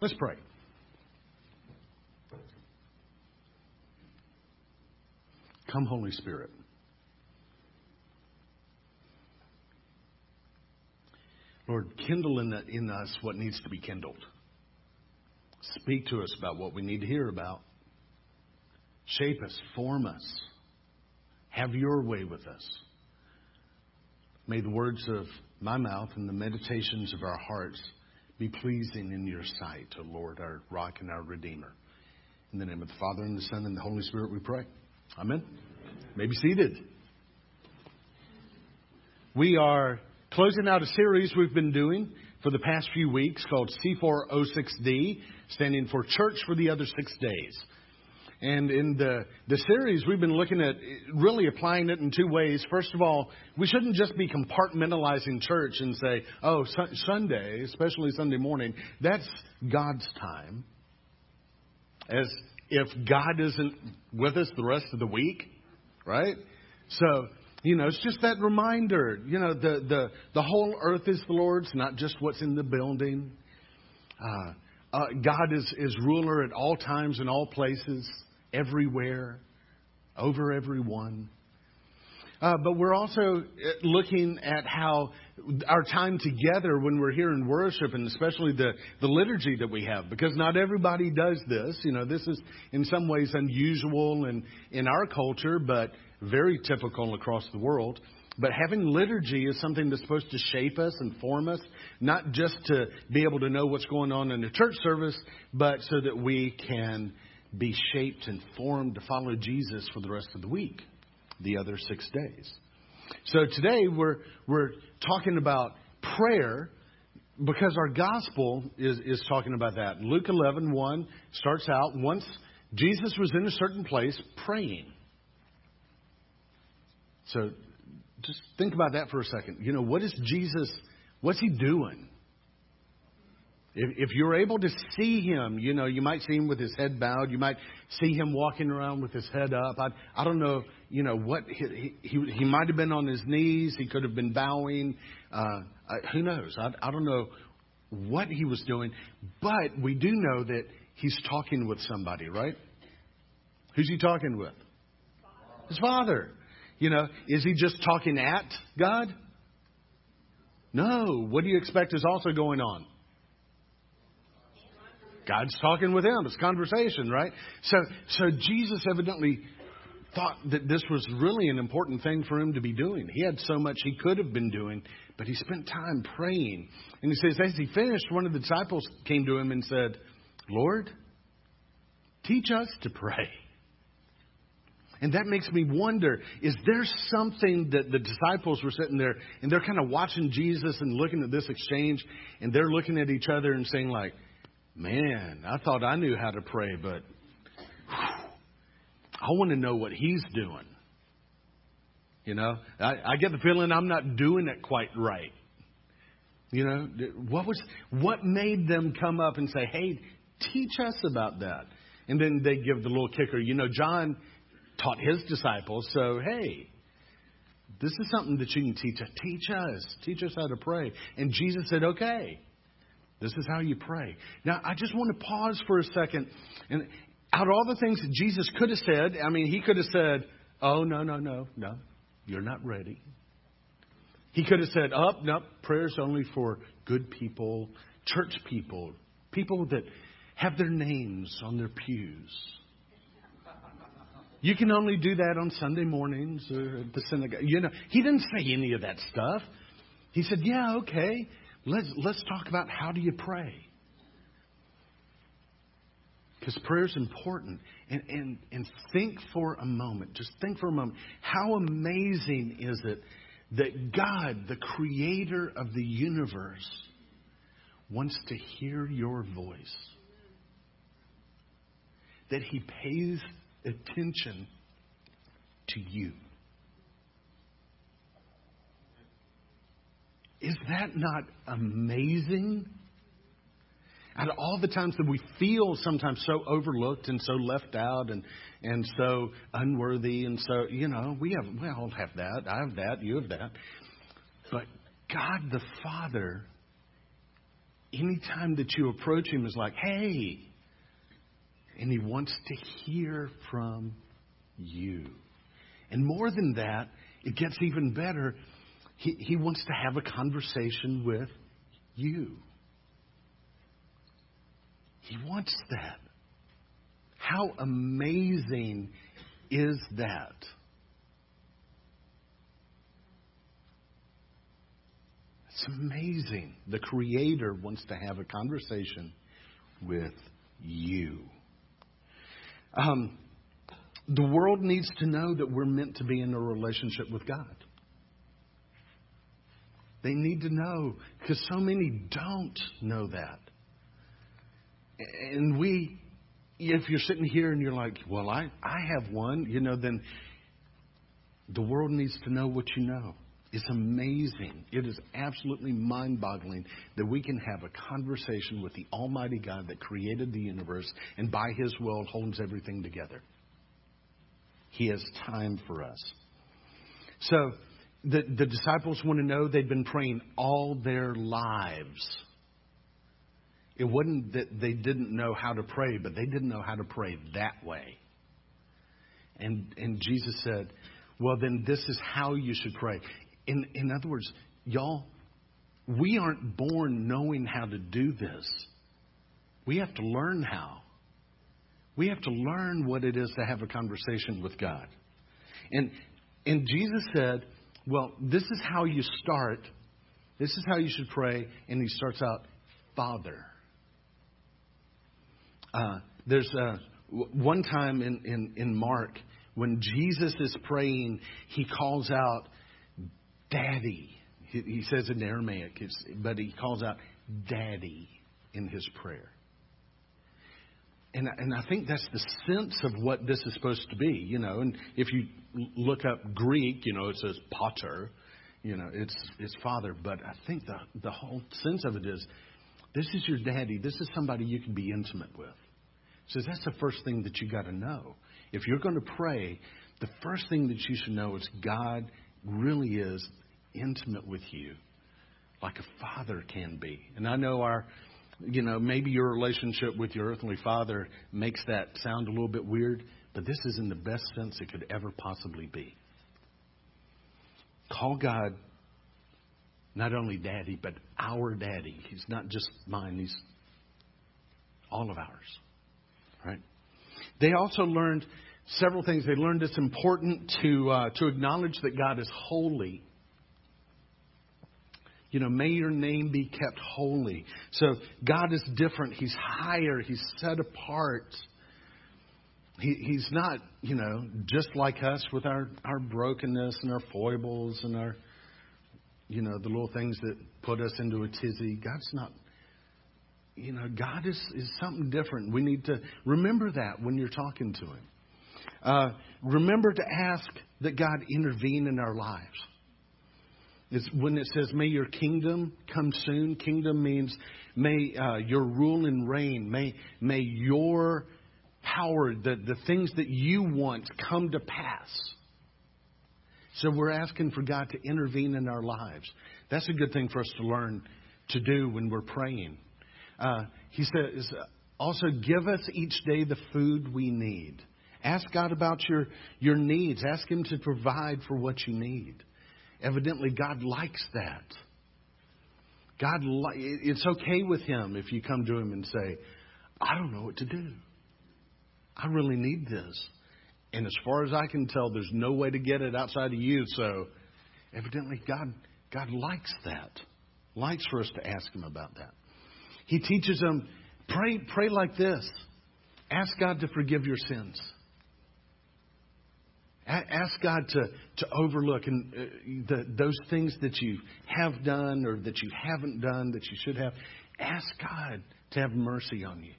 Let's pray. Come, Holy Spirit. Lord, kindle in, the, in us what needs to be kindled. Speak to us about what we need to hear about. Shape us, form us. Have your way with us. May the words of my mouth and the meditations of our hearts be pleasing in your sight, O Lord, our rock and our redeemer. In the name of the Father and the Son and the Holy Spirit we pray. Amen. May be seated. We are closing out a series we've been doing for the past few weeks called C406D, standing for Church for the Other Six Days. And in the, the series, we've been looking at really applying it in two ways. First of all, we shouldn't just be compartmentalizing church and say, oh, su- Sunday, especially Sunday morning, that's God's time. As if God isn't with us the rest of the week, right? So, you know, it's just that reminder. You know, the, the, the whole earth is the Lord's, not just what's in the building. Uh, uh, God is, is ruler at all times and all places everywhere, over everyone. Uh, but we're also uh, looking at how our time together when we're here in worship, and especially the, the liturgy that we have, because not everybody does this. You know, this is in some ways unusual in, in our culture, but very typical across the world. But having liturgy is something that's supposed to shape us and form us, not just to be able to know what's going on in a church service, but so that we can be shaped and formed to follow Jesus for the rest of the week, the other six days. So today we're, we're talking about prayer because our gospel is, is talking about that. Luke 11, 1 starts out once Jesus was in a certain place praying. So just think about that for a second. You know, what is Jesus, what's he doing? If, if you're able to see him, you know, you might see him with his head bowed. You might see him walking around with his head up. I, I don't know, you know, what he, he, he might have been on his knees. He could have been bowing. Uh, who knows? I, I don't know what he was doing, but we do know that he's talking with somebody, right? Who's he talking with? His father. You know, is he just talking at God? No. What do you expect is also going on? God's talking with him. It's conversation, right? So, so Jesus evidently thought that this was really an important thing for him to be doing. He had so much he could have been doing, but he spent time praying. And he says, as he finished, one of the disciples came to him and said, Lord, teach us to pray. And that makes me wonder is there something that the disciples were sitting there and they're kind of watching Jesus and looking at this exchange and they're looking at each other and saying, like, Man, I thought I knew how to pray, but I want to know what he's doing. You know, I, I get the feeling I'm not doing it quite right. You know, what was what made them come up and say, "Hey, teach us about that"? And then they give the little kicker. You know, John taught his disciples, so hey, this is something that you can teach us. Teach us, teach us how to pray. And Jesus said, "Okay." This is how you pray. Now, I just want to pause for a second. And out of all the things that Jesus could have said, I mean, he could have said, Oh, no, no, no, no, you're not ready. He could have said, Up, oh, no, prayer's only for good people, church people, people that have their names on their pews. You can only do that on Sunday mornings or at the synagogue. You know, he didn't say any of that stuff. He said, Yeah, okay. Let's, let's talk about how do you pray. Because prayer is important. And, and, and think for a moment, just think for a moment, how amazing is it that God, the creator of the universe, wants to hear your voice? That he pays attention to you. Is that not amazing? Out of all the times that we feel sometimes so overlooked and so left out and, and so unworthy and so, you know, we have we all have that. I have that, you have that. But God the Father anytime that you approach him is like, hey. And he wants to hear from you. And more than that, it gets even better. He, he wants to have a conversation with you. He wants that. How amazing is that? It's amazing. The Creator wants to have a conversation with you. Um, the world needs to know that we're meant to be in a relationship with God. They need to know because so many don't know that. And we, if you're sitting here and you're like, well, I, I have one, you know, then the world needs to know what you know. It's amazing. It is absolutely mind boggling that we can have a conversation with the Almighty God that created the universe and by His will holds everything together. He has time for us. So the, the disciples want to know they'd been praying all their lives. It wasn't that they didn't know how to pray, but they didn't know how to pray that way. And, and Jesus said, Well, then this is how you should pray. In, in other words, y'all, we aren't born knowing how to do this. We have to learn how. We have to learn what it is to have a conversation with God. And, and Jesus said, Well, this is how you start. This is how you should pray. And he starts out, Father. Uh, there's uh, one time in, in, in Mark when Jesus is praying, he calls out, Daddy. He, he says in Aramaic, but he calls out Daddy in his prayer. And, and I think that's the sense of what this is supposed to be, you know. And if you look up Greek, you know, it says pater, you know, it's it's father. But I think the the whole sense of it is, this is your daddy. This is somebody you can be intimate with. So that's the first thing that you got to know. If you're going to pray, the first thing that you should know is God really is intimate with you like a father can be. And I know our, you know, maybe your relationship with your earthly father makes that sound a little bit weird, but this is in the best sense it could ever possibly be. Call God not only daddy, but our daddy. He's not just mine, he's all of ours. Right? They also learned several things. They learned it's important to, uh, to acknowledge that God is holy. You know, may your name be kept holy. So God is different. He's higher. He's set apart. He, he's not, you know, just like us with our, our brokenness and our foibles and our, you know, the little things that put us into a tizzy. God's not, you know, God is, is something different. We need to remember that when you're talking to Him. Uh, remember to ask that God intervene in our lives. It's when it says, May your kingdom come soon, kingdom means may uh, your rule and reign, may, may your power, the, the things that you want, come to pass. So we're asking for God to intervene in our lives. That's a good thing for us to learn to do when we're praying. Uh, he says, also give us each day the food we need. Ask God about your, your needs. Ask Him to provide for what you need. Evidently, God likes that. God, it's okay with Him if you come to Him and say, I don't know what to do. I really need this. And as far as I can tell, there's no way to get it outside of you. So, evidently, God, God likes that. Likes for us to ask Him about that. He teaches them, pray, pray like this. Ask God to forgive your sins. Ask God to, to overlook and uh, the, those things that you have done or that you haven't done that you should have. Ask God to have mercy on you.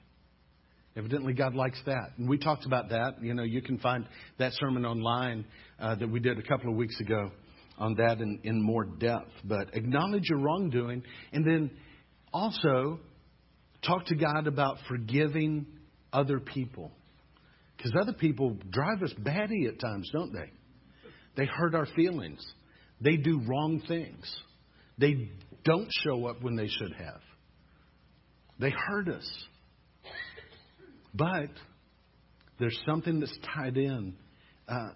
Evidently, God likes that. And we talked about that. You know, you can find that sermon online uh, that we did a couple of weeks ago on that in, in more depth. But acknowledge your wrongdoing and then also talk to God about forgiving other people. Because other people drive us batty at times, don't they? They hurt our feelings. They do wrong things. They don't show up when they should have. They hurt us. But there's something that's tied in uh,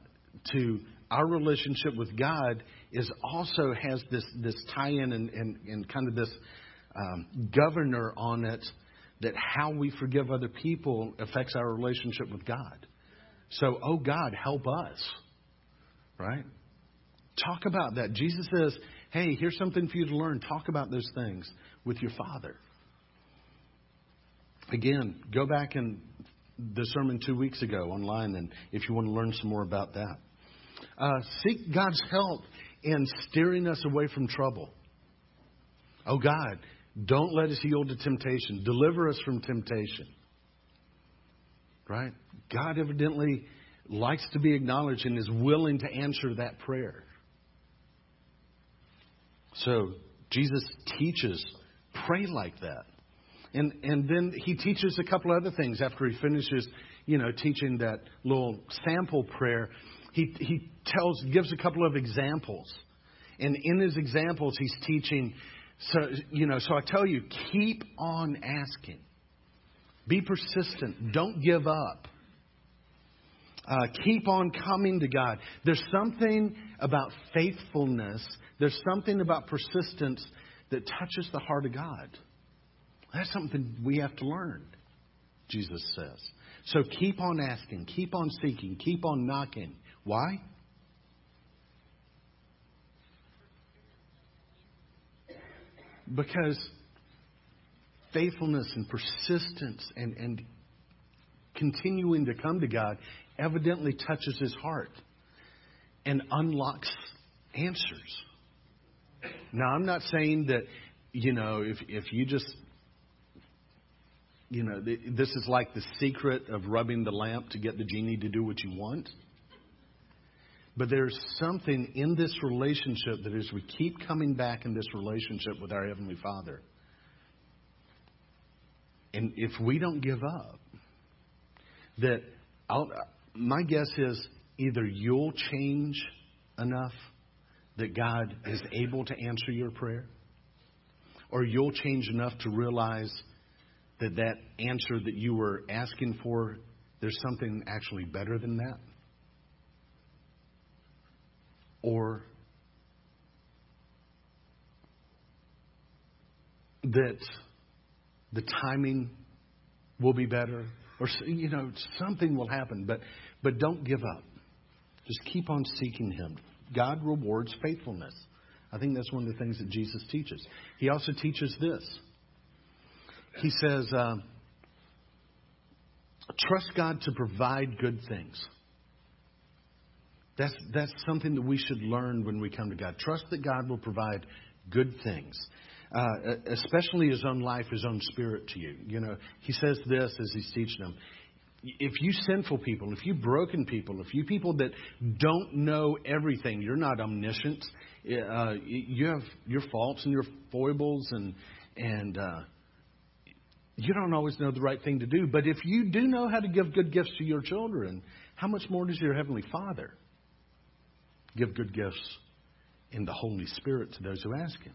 to our relationship with God is also has this this tie-in and, and, and kind of this um, governor on it that how we forgive other people affects our relationship with God. So, oh God, help us. Right? Talk about that. Jesus says, hey, here's something for you to learn. Talk about those things with your Father. Again, go back and the sermon two weeks ago online, and if you want to learn some more about that. Uh, seek God's help in steering us away from trouble. Oh God, don't let us yield to temptation. Deliver us from temptation. Right? God evidently likes to be acknowledged and is willing to answer that prayer. So Jesus teaches pray like that. And and then he teaches a couple other things after he finishes, you know, teaching that little sample prayer. He he tells gives a couple of examples. And in his examples he's teaching so you know, so I tell you, keep on asking. Be persistent. Don't give up. Uh, keep on coming to God. There's something about faithfulness, there's something about persistence that touches the heart of God. That's something we have to learn, Jesus says. So keep on asking, keep on seeking, keep on knocking. Why? Because faithfulness and persistence and, and continuing to come to God evidently touches his heart and unlocks answers. Now, I'm not saying that, you know, if, if you just, you know, this is like the secret of rubbing the lamp to get the genie to do what you want. But there's something in this relationship that as we keep coming back in this relationship with our Heavenly Father, and if we don't give up, that I'll, my guess is either you'll change enough that God is able to answer your prayer, or you'll change enough to realize that that answer that you were asking for, there's something actually better than that. Or that the timing will be better, or you know something will happen. But but don't give up. Just keep on seeking Him. God rewards faithfulness. I think that's one of the things that Jesus teaches. He also teaches this. He says, uh, trust God to provide good things. That's, that's something that we should learn when we come to God. Trust that God will provide good things, uh, especially His own life, His own spirit to you. You know, He says this as He's teaching them if you sinful people, if you broken people, if you people that don't know everything, you're not omniscient. Uh, you have your faults and your foibles, and and uh, you don't always know the right thing to do. But if you do know how to give good gifts to your children, how much more does your heavenly Father give good gifts in the Holy Spirit to those who ask Him?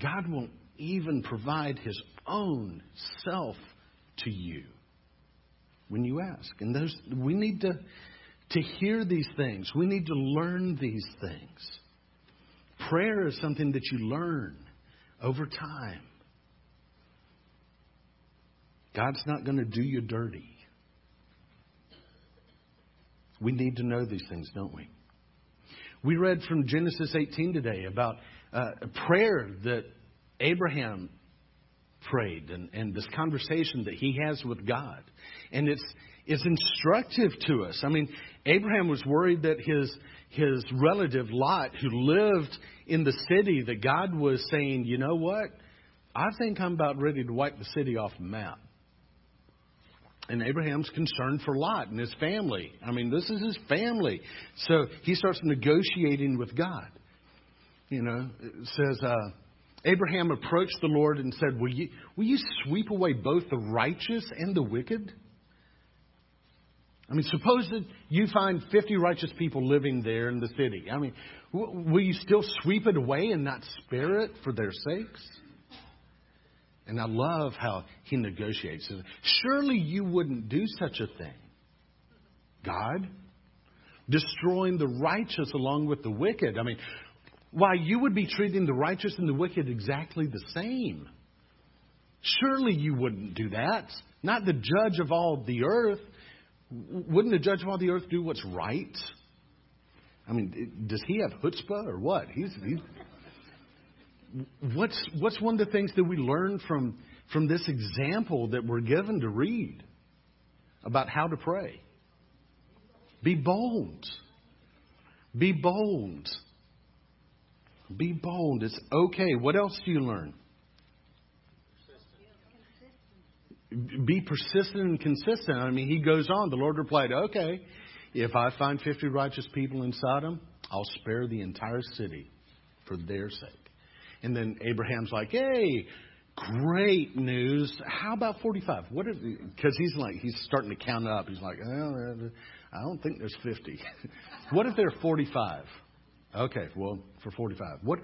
God will even provide His own self to you when you ask. And those, we need to, to hear these things. We need to learn these things. Prayer is something that you learn over time. God's not going to do you dirty. We need to know these things, don't we? We read from Genesis 18 today about uh, a prayer that Abraham prayed and, and this conversation that he has with God. And it's, it's instructive to us. I mean, Abraham was worried that his, his relative Lot, who lived in the city, that God was saying, you know what? I think I'm about ready to wipe the city off the map. And Abraham's concerned for Lot and his family. I mean, this is his family. So he starts negotiating with God. You know, it says, uh, Abraham approached the Lord and said, will you, will you sweep away both the righteous and the wicked? I mean, suppose that you find 50 righteous people living there in the city. I mean, will you still sweep it away and not spare it for their sakes? And I love how he negotiates. Surely you wouldn't do such a thing. God, destroying the righteous along with the wicked. I mean, why you would be treating the righteous and the wicked exactly the same. Surely you wouldn't do that. Not the judge of all the earth. Wouldn't the judge of all the earth do what's right? I mean, does he have chutzpah or what? He's, he's what's what's one of the things that we learn from from this example that we're given to read about how to pray? Be bold. Be bold. Be bold. It's okay. What else do you learn? Be persistent and consistent. I mean, he goes on. The Lord replied, Okay, if I find 50 righteous people in Sodom, I'll spare the entire city for their sake. And then Abraham's like, Hey, great news. How about 45? What if, because he's like, he's starting to count up. He's like, oh, I don't think there's 50. what if there are 45? Okay, well, for 45. What,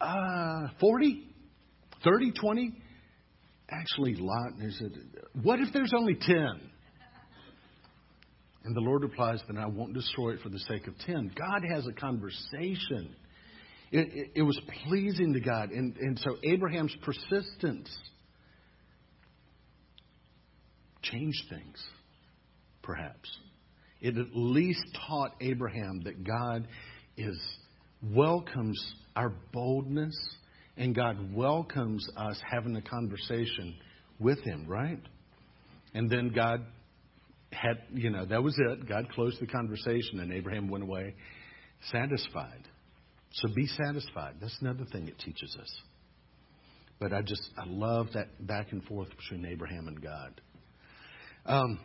uh, 40? 30, 20? Actually, Lot, said, what if there's only 10? And the Lord replies, then I won't destroy it for the sake of 10. God has a conversation. It, it, was pleasing to God. And, and so Abraham's persistence changed things, perhaps. It at least taught Abraham that God is welcomes our boldness and God welcomes us having a conversation with him, right? And then God had, you know, that was it. God closed the conversation and Abraham went away satisfied. So be satisfied. That's another thing it teaches us. But I just, I love that back and forth between Abraham and God. Um,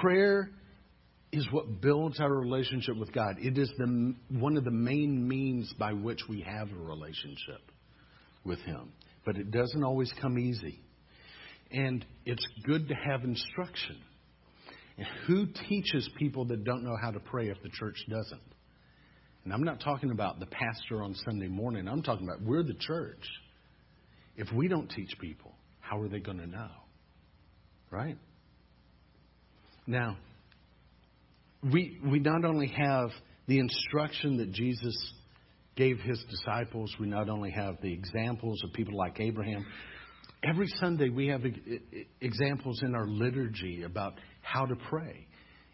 prayer is what builds our relationship with God. It is the, one of the main means by which we have a relationship with Him. But it doesn't always come easy. And it's good to have instruction. And who teaches people that don't know how to pray if the church doesn't? And I'm not talking about the pastor on Sunday morning. I'm talking about we're the church. If we don't teach people, how are they going to know? Right? Now, we, we not only have the instruction that Jesus gave his disciples, we not only have the examples of people like Abraham. Every Sunday, we have examples in our liturgy about how to pray.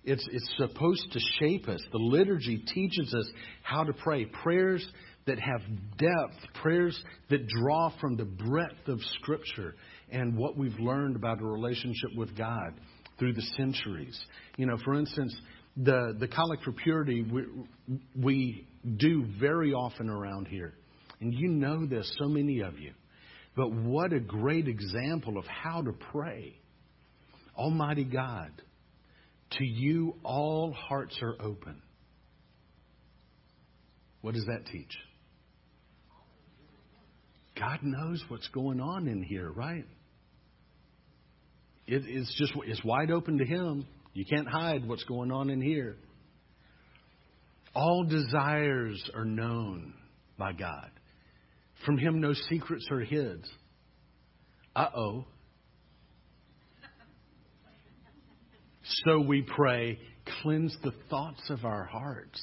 It's, it's supposed to shape us. The liturgy teaches us how to pray. Prayers that have depth, prayers that draw from the breadth of Scripture and what we've learned about a relationship with God through the centuries. You know, for instance, the, the Collect for Purity we, we do very often around here. And you know this, so many of you. But what a great example of how to pray. Almighty God to you, all hearts are open. What does that teach? God knows what's going on in here, right? It, it's just it's wide open to Him. You can't hide what's going on in here. All desires are known by God. From Him, no secrets are hid. Uh oh. So we pray, cleanse the thoughts of our hearts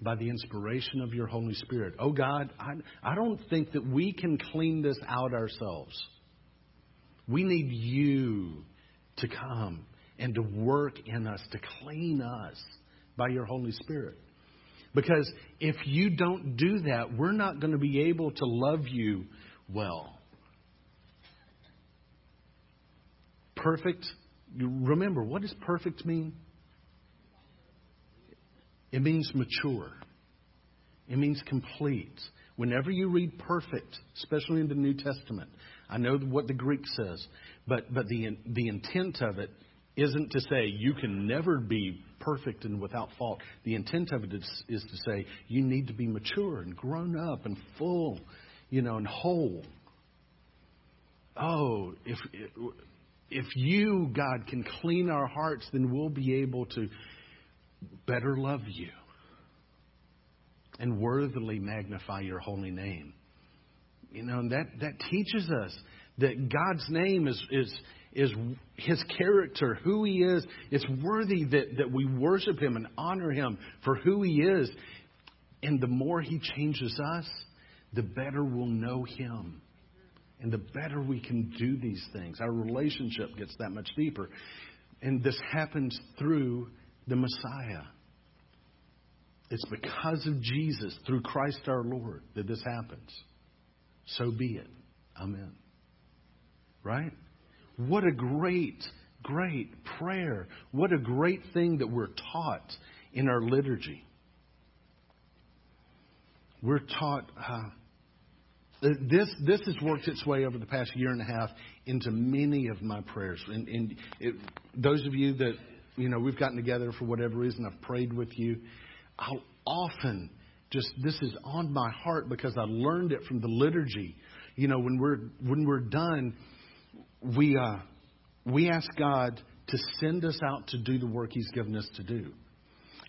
by the inspiration of your Holy Spirit. Oh God, I, I don't think that we can clean this out ourselves. We need you to come and to work in us, to clean us by your Holy Spirit. Because if you don't do that, we're not going to be able to love you well. Perfect remember, what does perfect mean? It means mature. It means complete. Whenever you read perfect, especially in the New Testament, I know what the Greek says, but, but the, the intent of it isn't to say you can never be perfect and without fault. The intent of it is, is to say you need to be mature and grown up and full, you know, and whole. Oh, if if you, God, can clean our hearts, then we'll be able to better love you and worthily magnify your holy name. You know, and that, that teaches us that God's name is, is, is his character, who he is. It's worthy that, that we worship him and honor him for who he is. And the more he changes us, the better we'll know him. And the better we can do these things. Our relationship gets that much deeper. And this happens through the Messiah. It's because of Jesus, through Christ our Lord, that this happens. So be it. Amen. Right? What a great, great prayer. What a great thing that we're taught in our liturgy. We're taught. Uh, this this has worked its way over the past year and a half into many of my prayers. And, and it, those of you that you know we've gotten together for whatever reason, I've prayed with you. I'll often just this is on my heart because I learned it from the liturgy. You know, when we're when we're done, we uh, we ask God to send us out to do the work He's given us to do.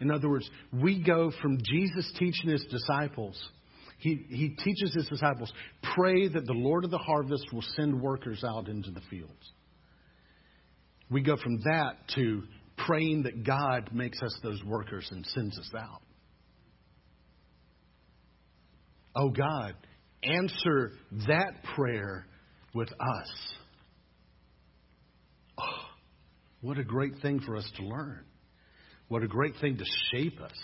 In other words, we go from Jesus teaching His disciples. He, he teaches his disciples, pray that the Lord of the harvest will send workers out into the fields. We go from that to praying that God makes us those workers and sends us out. Oh God, answer that prayer with us. Oh, what a great thing for us to learn. What a great thing to shape us.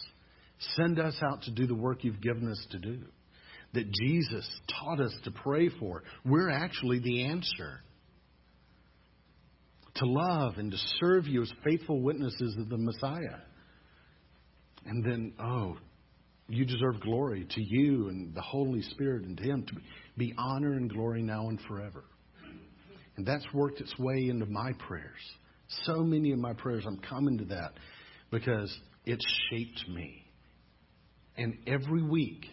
Send us out to do the work you've given us to do. That Jesus taught us to pray for. We're actually the answer. To love and to serve you as faithful witnesses of the Messiah. And then, oh, you deserve glory to you and the Holy Spirit and to Him to be honor and glory now and forever. And that's worked its way into my prayers. So many of my prayers, I'm coming to that because it shaped me. And every week,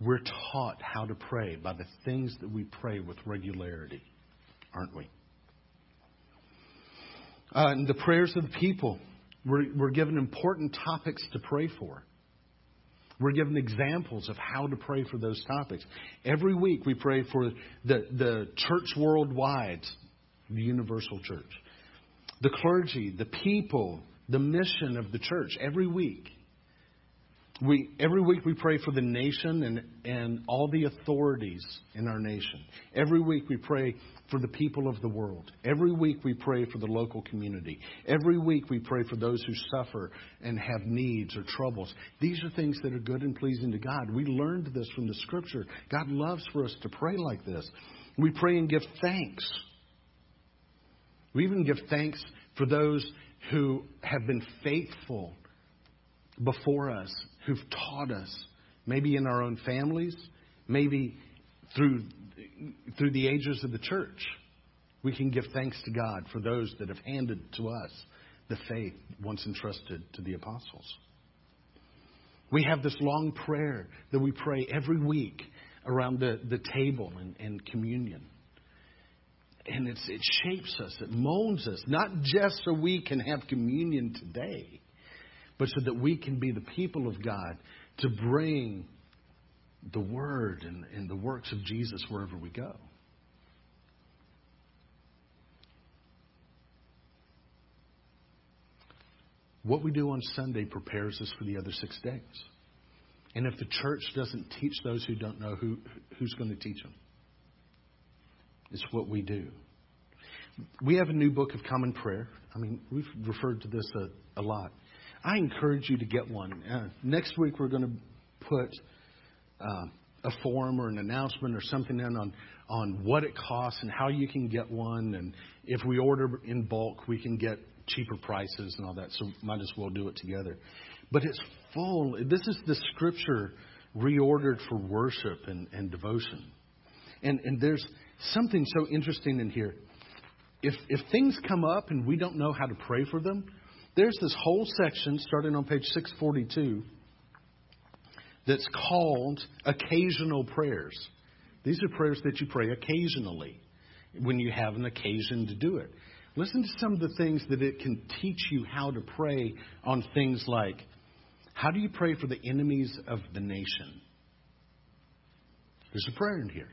we're taught how to pray by the things that we pray with regularity, aren't we? Uh, the prayers of the people, we're, we're given important topics to pray for. We're given examples of how to pray for those topics. Every week we pray for the, the church worldwide, the universal church, the clergy, the people, the mission of the church. Every week. We, every week we pray for the nation and, and all the authorities in our nation. Every week we pray for the people of the world. Every week we pray for the local community. Every week we pray for those who suffer and have needs or troubles. These are things that are good and pleasing to God. We learned this from the scripture. God loves for us to pray like this. We pray and give thanks. We even give thanks for those who have been faithful before us, who've taught us, maybe in our own families, maybe through through the ages of the church, we can give thanks to God for those that have handed to us the faith once entrusted to the apostles. We have this long prayer that we pray every week around the, the table and, and communion. And it shapes us, it molds us, not just so we can have communion today, but so that we can be the people of God to bring the Word and, and the works of Jesus wherever we go. What we do on Sunday prepares us for the other six days. And if the church doesn't teach those who don't know, who, who's going to teach them? It's what we do. We have a new book of common prayer. I mean, we've referred to this a, a lot. I encourage you to get one. Uh, next week, we're going to put uh, a form or an announcement or something in on on what it costs and how you can get one, and if we order in bulk, we can get cheaper prices and all that. So might as well do it together. But it's full. This is the scripture reordered for worship and, and devotion. And and there's something so interesting in here. If if things come up and we don't know how to pray for them, there's this whole section starting on page 642 that's called occasional prayers. These are prayers that you pray occasionally when you have an occasion to do it. Listen to some of the things that it can teach you how to pray on things like how do you pray for the enemies of the nation? There's a prayer in here.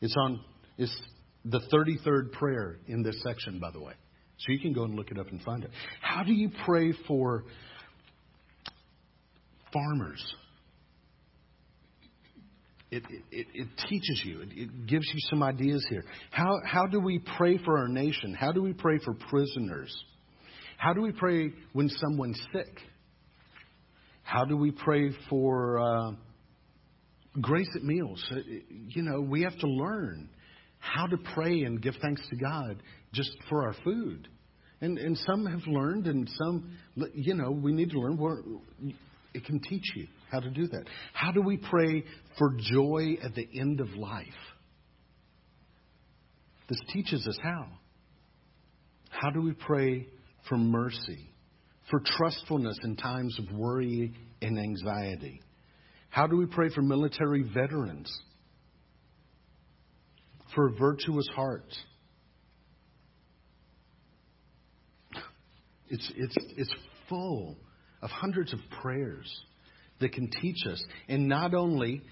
It's on it's the 33rd prayer in this section, by the way. So you can go and look it up and find it. How do you pray for farmers? It, it, it, teaches you, it, it gives you some ideas here. How, how do we pray for our nation? How do we pray for prisoners? How do we pray when someone's sick? How do we pray for uh, grace at meals? Uh, you know, we have to learn how to pray and give thanks to God just for our food. And, and some have learned, and some, you know, we need to learn. It can teach you how to do that. How do we pray for joy at the end of life? This teaches us how. How do we pray for mercy, for trustfulness in times of worry and anxiety? How do we pray for military veterans, for virtuous hearts? It's, it's, it's full of hundreds of prayers that can teach us. And not only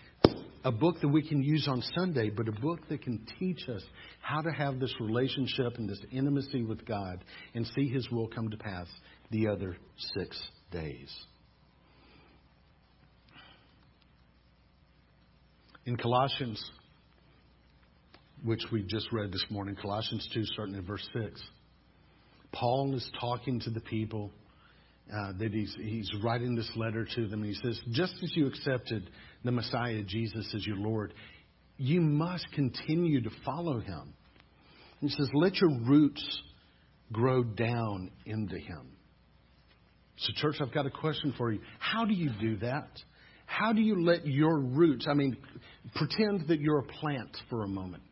a book that we can use on Sunday, but a book that can teach us how to have this relationship and this intimacy with God and see His will come to pass the other six days. In Colossians, which we just read this morning, Colossians 2, starting in verse 6, Paul is talking to the people uh, that he's, he's writing this letter to them. He says, Just as you accepted the Messiah, Jesus, as your Lord, you must continue to follow him. He says, Let your roots grow down into him. So, church, I've got a question for you. How do you do that? How do you let your roots, I mean, pretend that you're a plant for a moment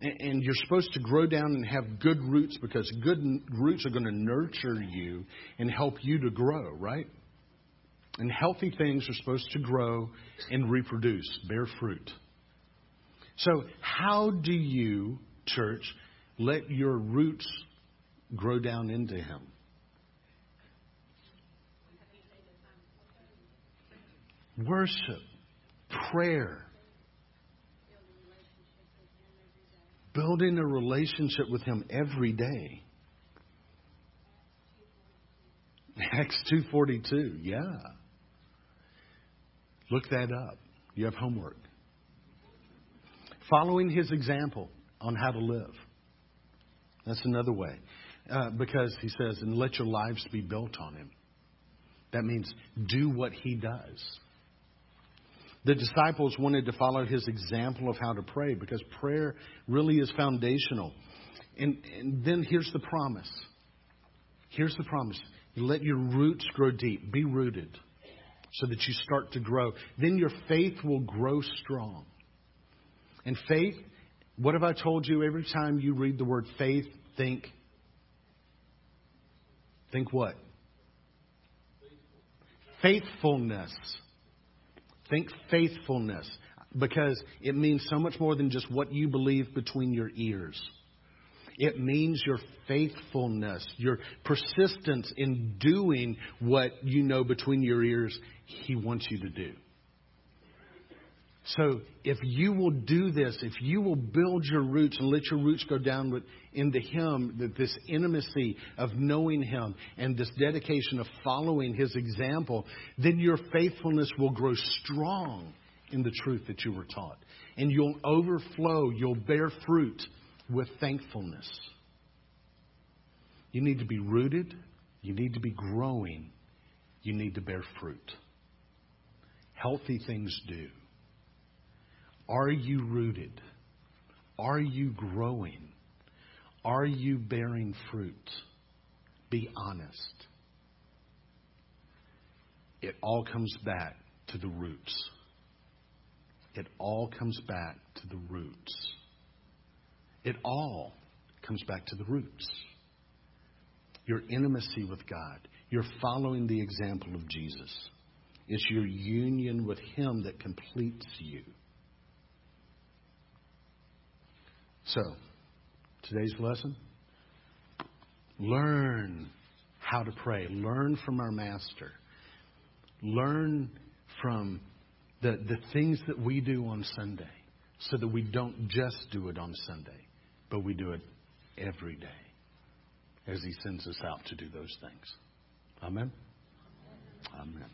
and you're supposed to grow down and have good roots because good roots are going to nurture you and help you to grow, right? And healthy things are supposed to grow and reproduce, bear fruit. So, how do you, church, let your roots grow down into Him? Worship, prayer, building a relationship with him every day. Acts 2:42. Yeah. Look that up. You have homework. Following his example on how to live. That's another way. Uh, because he says, and let your lives be built on him. That means do what he does. The disciples wanted to follow his example of how to pray because prayer really is foundational. And, and then here's the promise. Here's the promise. Let your roots grow deep. Be rooted so that you start to grow. Then your faith will grow strong. And faith, what have I told you every time you read the word faith, think? Think what? Faithfulness. Think faithfulness because it means so much more than just what you believe between your ears. It means your faithfulness, your persistence in doing what you know between your ears He wants you to do. So if you will do this, if you will build your roots and let your roots go down into Him, that this intimacy of knowing Him and this dedication of following His example, then your faithfulness will grow strong in the truth that you were taught. And you'll overflow, you'll bear fruit with thankfulness. You need to be rooted, you need to be growing, you need to bear fruit. Healthy things do. Are you rooted? Are you growing? Are you bearing fruit? Be honest. It all comes back to the roots. It all comes back to the roots. It all comes back to the roots. Your intimacy with God, your following the example of Jesus. It's your union with Him that completes you. So, today's lesson learn how to pray, learn from our Master, learn from the, the things that we do on Sunday, so that we don't just do it on Sunday, but we do it every day as He sends us out to do those things. Amen? Amen.